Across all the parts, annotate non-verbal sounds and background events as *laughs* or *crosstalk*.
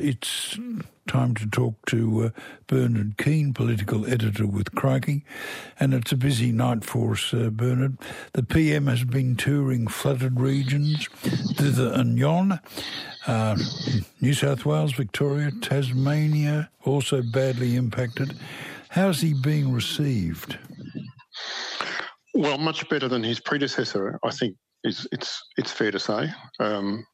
It's time to talk to uh, Bernard Keane, political editor with Crikey, and it's a busy night for us, uh, Bernard. The PM has been touring flooded regions, thither and yon. Uh, New South Wales, Victoria, Tasmania, also badly impacted. How's he being received? Well, much better than his predecessor, I think. Is it's it's fair to say. Um,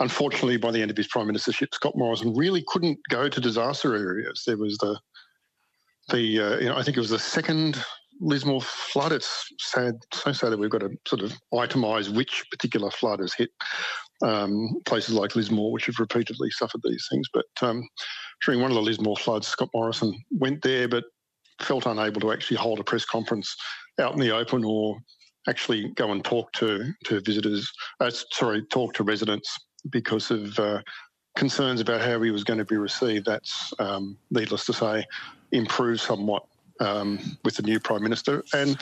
unfortunately, by the end of his prime ministership, Scott Morrison really couldn't go to disaster areas. There was the the uh, you know I think it was the second Lismore flood. It's sad, so sad that we've got to sort of itemise which particular flood has hit um, places like Lismore, which have repeatedly suffered these things. But um, during one of the Lismore floods, Scott Morrison went there, but felt unable to actually hold a press conference out in the open or actually go and talk to to visitors. Uh, sorry, talk to residents because of uh, concerns about how he was going to be received. That's um, needless to say, improved somewhat um, with the new prime minister. And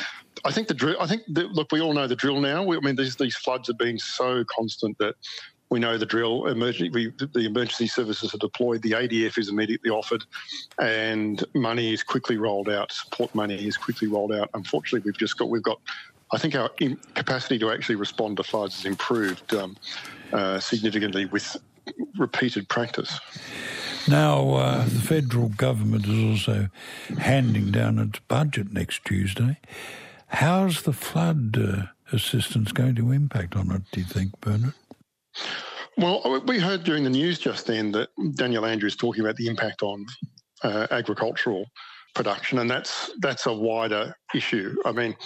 I think the drill. I think the, look, we all know the drill now. We, I mean, these these floods have been so constant that. We know the drill. Emergency, we, the emergency services are deployed. The ADF is immediately offered, and money is quickly rolled out. Support money is quickly rolled out. Unfortunately, we've just got we've got I think our capacity to actually respond to floods has improved um, uh, significantly with repeated practice. Now, uh, the federal government is also handing down its budget next Tuesday. How's the flood uh, assistance going to impact on it, do you think, Bernard? Well, we heard during the news just then that Daniel Andrews talking about the impact on uh, agricultural production, and that's that's a wider issue. I mean,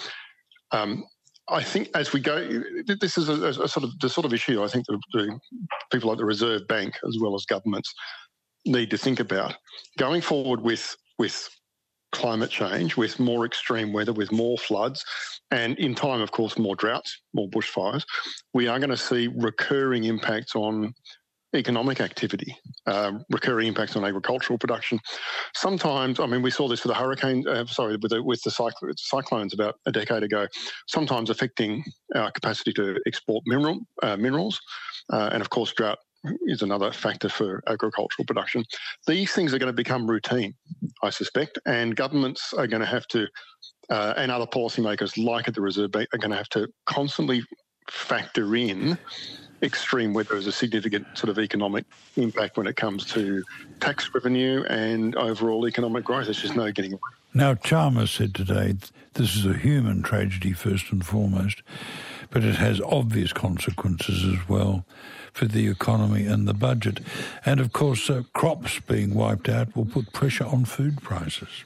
um, I think as we go, this is a, a, sort of the sort of issue I think the, the people like the Reserve Bank as well as governments need to think about going forward with with climate change, with more extreme weather, with more floods, and in time, of course, more droughts, more bushfires. We are going to see recurring impacts on economic activity, um, recurring impacts on agricultural production. Sometimes, I mean, we saw this with the hurricane, uh, sorry, with the, with the cyclones about a decade ago, sometimes affecting our capacity to export mineral, uh, minerals. Uh, and of course, drought is another factor for agricultural production. These things are going to become routine, I suspect, and governments are going to have to, uh, and other policymakers like at the Reserve Bank are going to have to constantly factor in extreme weather has a significant sort of economic impact when it comes to tax revenue and overall economic growth. There's just no getting away. Now, Chalmers said today this is a human tragedy first and foremost, but it has obvious consequences as well for the economy and the budget. And of course, uh, crops being wiped out will put pressure on food prices.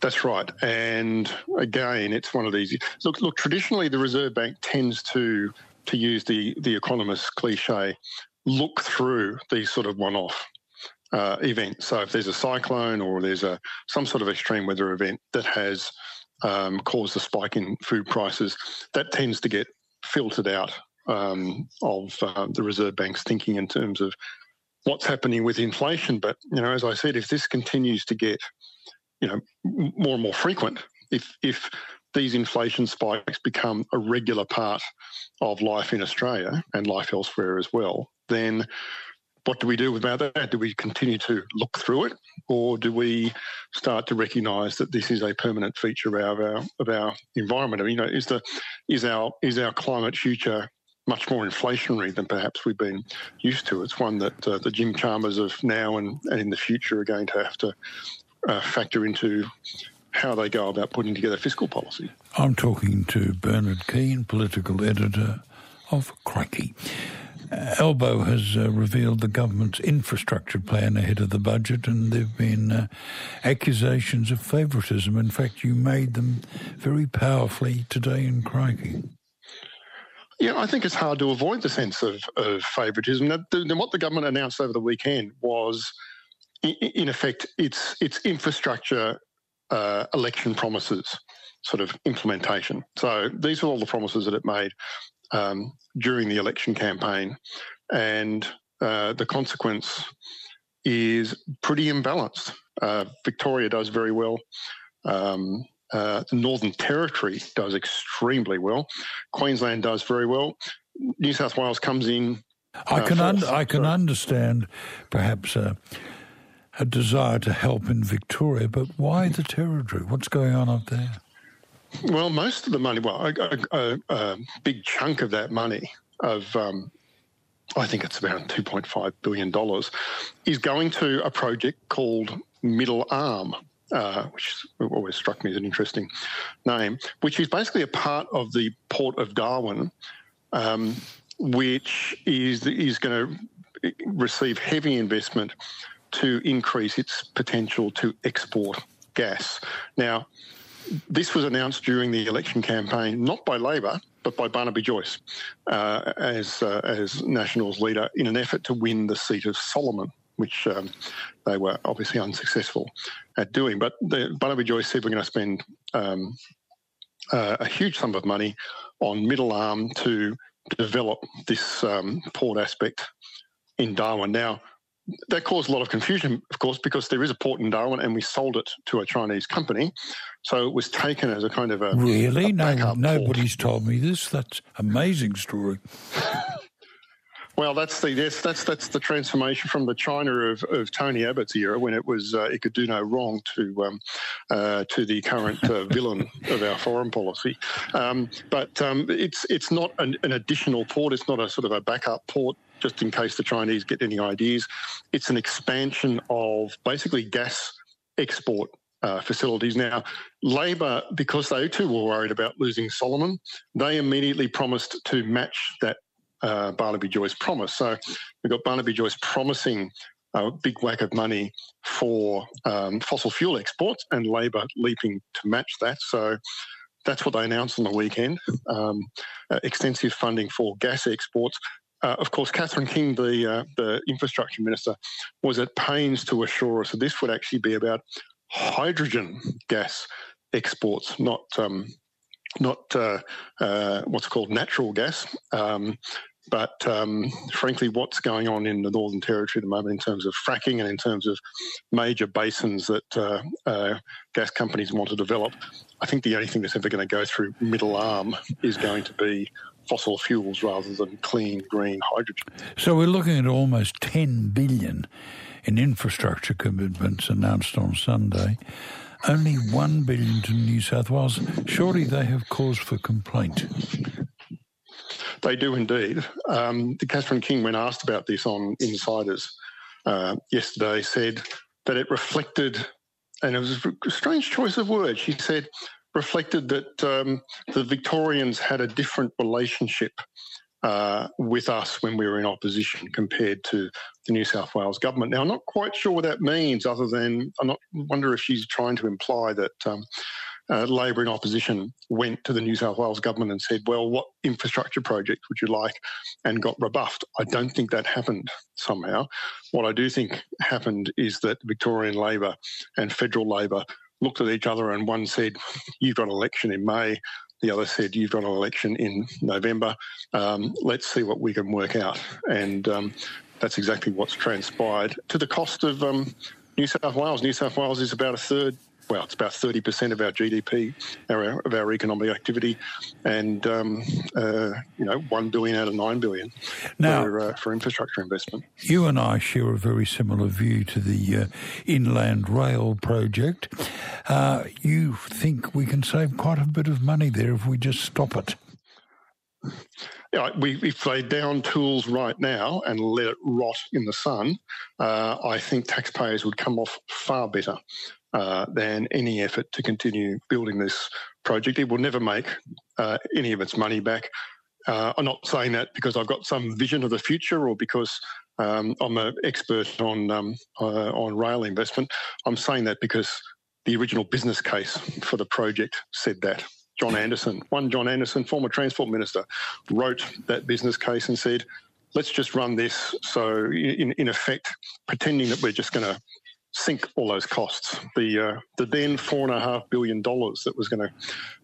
That's right. And again, it's one of these. Look, look. Traditionally, the Reserve Bank tends to to use the the economist cliche, look through these sort of one-off uh, events. So if there's a cyclone or there's a some sort of extreme weather event that has um, caused a spike in food prices, that tends to get filtered out um, of uh, the Reserve Bank's thinking in terms of what's happening with inflation. But you know, as I said, if this continues to get you know more and more frequent, if if these inflation spikes become a regular part of life in Australia and life elsewhere as well, then what do we do about that? Do we continue to look through it, or do we start to recognise that this is a permanent feature of our of our environment? I mean, you know, is the is our is our climate future much more inflationary than perhaps we've been used to? It's one that uh, the Jim Chalmers of now and, and in the future are going to have to uh, factor into how they go about putting together fiscal policy. I'm talking to Bernard Keane, political editor of Crikey. Uh, Albo has uh, revealed the government's infrastructure plan ahead of the budget, and there have been uh, accusations of favouritism. In fact, you made them very powerfully today in Crikey. Yeah, I think it's hard to avoid the sense of, of favouritism. what the government announced over the weekend was, in effect, its its infrastructure uh, election promises sort of implementation. So these are all the promises that it made um, during the election campaign, and uh, the consequence is pretty imbalanced. Uh, Victoria does very well. Um, uh, Northern Territory does extremely well. Queensland does very well. New South Wales comes in I can un- I can understand perhaps a, desire to help in Victoria, but why the territory? What's going on up there? Well, most of the money, well, a, a, a big chunk of that money of um, I think it's around $2.5 billion, is going to a project called Middle Arm, uh, which always struck me as an interesting name, which is basically a part of the port of Darwin, um, which is, is going to receive heavy investment to increase its potential to export gas. Now, this was announced during the election campaign, not by Labor, but by Barnaby Joyce uh, as, uh, as Nationals leader in an effort to win the seat of Solomon, which um, they were obviously unsuccessful at doing. But the, Barnaby Joyce said we're going to spend um, uh, a huge sum of money on Middle Arm to develop this um, port aspect in Darwin. Now, that caused a lot of confusion, of course, because there is a port in Darwin and we sold it to a Chinese company. So it was taken as a kind of a. Really? A no, nobody's port. told me this. That's amazing story. *laughs* Well, that's the yes, that's that's the transformation from the China of, of Tony Abbott's era, when it was uh, it could do no wrong, to um, uh, to the current uh, *laughs* villain of our foreign policy. Um, but um, it's it's not an, an, additional port. It's not a sort of a backup port just in case the Chinese get any ideas. It's an expansion of basically gas export uh, facilities. Now, Labor, because they too were worried about losing Solomon, they immediately promised to match that uh, Barnaby Joyce promise. So we've got Barnaby Joyce promising a big whack of money for um, fossil fuel exports and Labor leaping to match that. So that's what they announced on the weekend um, uh, extensive funding for gas exports. Uh, of course, Catherine King, the uh, the infrastructure minister, was at pains to assure us that this would actually be about hydrogen gas exports, not um, not uh, uh what's called natural gas. Um, but um, frankly, what's going on in the Northern Territory at the moment in terms of fracking and in terms of major basins that uh, uh, gas companies want to develop, I think the only thing that's ever going to go through middle arm is going to be fossil fuels rather than clean green hydrogen. So we're looking at almost 10 billion in infrastructure commitments announced on Sunday. Only 1 billion to New South Wales. Surely they have cause for complaint. They do indeed. Um, Catherine King, when asked about this on Insiders uh, yesterday, said that it reflected, and it was a strange choice of words. She said reflected that um, the Victorians had a different relationship uh, with us when we were in opposition compared to the New South Wales government. Now, I'm not quite sure what that means, other than I wonder if she's trying to imply that um, uh, Labor in opposition went to the New South Wales government and said, "Well, what infrastructure project would you like?" and got rebuffed. I don't think that happened somehow. What I do think happened is that Victorian Labor and federal Labor looked at each other and one said, You've got an election in May. The other said, You've got an election in November. Um, let's see what we can work out. And um, that's exactly what's transpired to the cost of um, New South Wales. New South Wales is about a third well, it's about 30% of our GDP, our, of our economic activity, and, um, uh, you know, 1 billion out of 9 billion now, for, uh, for infrastructure investment. You and I share a very similar view to the uh, Inland Rail project. Uh, you think we can save quite a bit of money there if we just stop it? Yeah, we, if they down tools right now and let it rot in the sun, uh, I think taxpayers would come off far better uh, than any effort to continue building this project. It will never make uh, any of its money back. Uh, I'm not saying that because I've got some vision of the future or because um, I'm an expert on um, uh, on rail investment. I'm saying that because the original business case for the project said that. John Anderson, one John Anderson, former transport minister, wrote that business case and said, let's just run this. So, in, in effect, pretending that we're just going to sink all those costs. The uh, the then four and a half billion dollars that was going to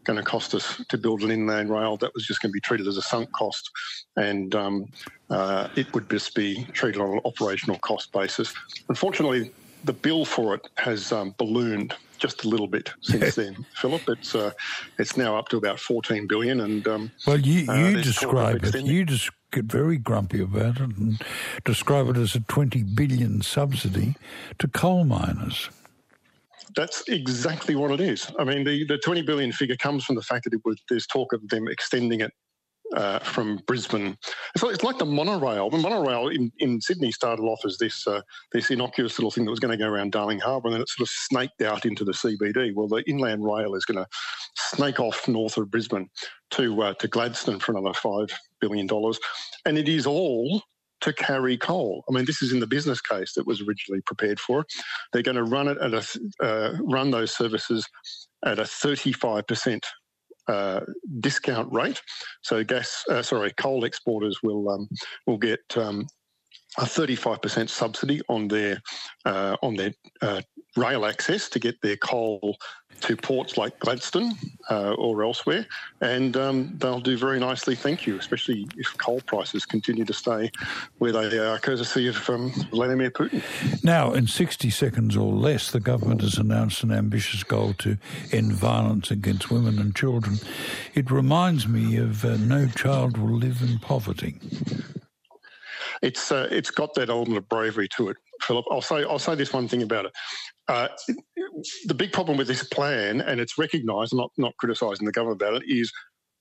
going to cost us to build an inland rail that was just going to be treated as a sunk cost, and um, uh, it would just be treated on an operational cost basis. Unfortunately, the bill for it has um, ballooned just a little bit *laughs* since then, Philip. It's uh, it's now up to about fourteen billion, and um, well, you, uh, you describe it. You des- get very grumpy about it and describe it as a 20 billion subsidy to coal miners. That's exactly what it is. I mean, the, the 20 billion figure comes from the fact that it was, there's talk of them extending it uh, from Brisbane. So it's like the monorail. The monorail in, in Sydney started off as this uh, this innocuous little thing that was going to go around Darling Harbour, and then it sort of snaked out into the CBD. Well, the inland rail is going to snake off north of Brisbane to uh, to Gladstone for another five billion dollars, and it is all to carry coal. I mean, this is in the business case that was originally prepared for. They're going to run it at a uh, run those services at a 35 percent uh, discount rate. So gas, uh, sorry, coal exporters will um, will get um, a 35% subsidy on their uh, on their uh, rail access to get their coal to ports like Gladstone uh, or elsewhere, and um, they'll do very nicely. Thank you, especially if coal prices continue to stay where they are, courtesy of um, Vladimir Putin. Now, in 60 seconds or less, the government has announced an ambitious goal to end violence against women and children. It reminds me of uh, No Child Will Live in Poverty it's uh, it's got that element of bravery to it, Philip. I'll say I'll say this one thing about it. Uh, the big problem with this plan, and it's recognised, not not criticising the government about it, is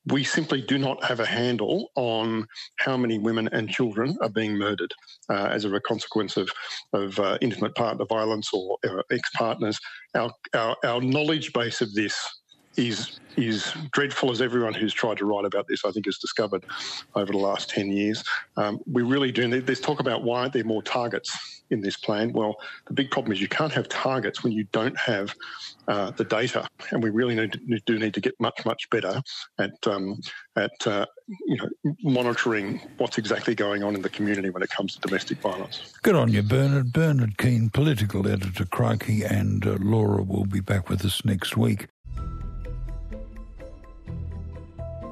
we simply do not have a handle on how many women and children are being murdered uh, as a consequence of, of uh, intimate partner violence or uh, ex partners. Our, our, our knowledge base of this is is dreadful as everyone who's tried to write about this, I think, has discovered over the last 10 years. Um, we really do need, there's talk about why aren't there more targets in this plan? Well, the big problem is you can't have targets when you don't have uh, the data, and we really need to, do need to get much, much better at, um, at uh, you know, monitoring what's exactly going on in the community when it comes to domestic violence. Good on you, Bernard. Bernard Keane, political editor, Crikey, and uh, Laura will be back with us next week.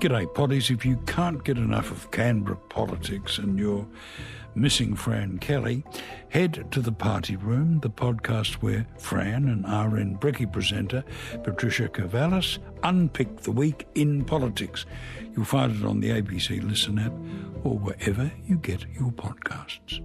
G'day, potties. If you can't get enough of Canberra politics and you're missing Fran Kelly, head to the Party Room, the podcast where Fran and RN Brekkie presenter Patricia Karvelas unpick the week in politics. You'll find it on the ABC Listen app or wherever you get your podcasts.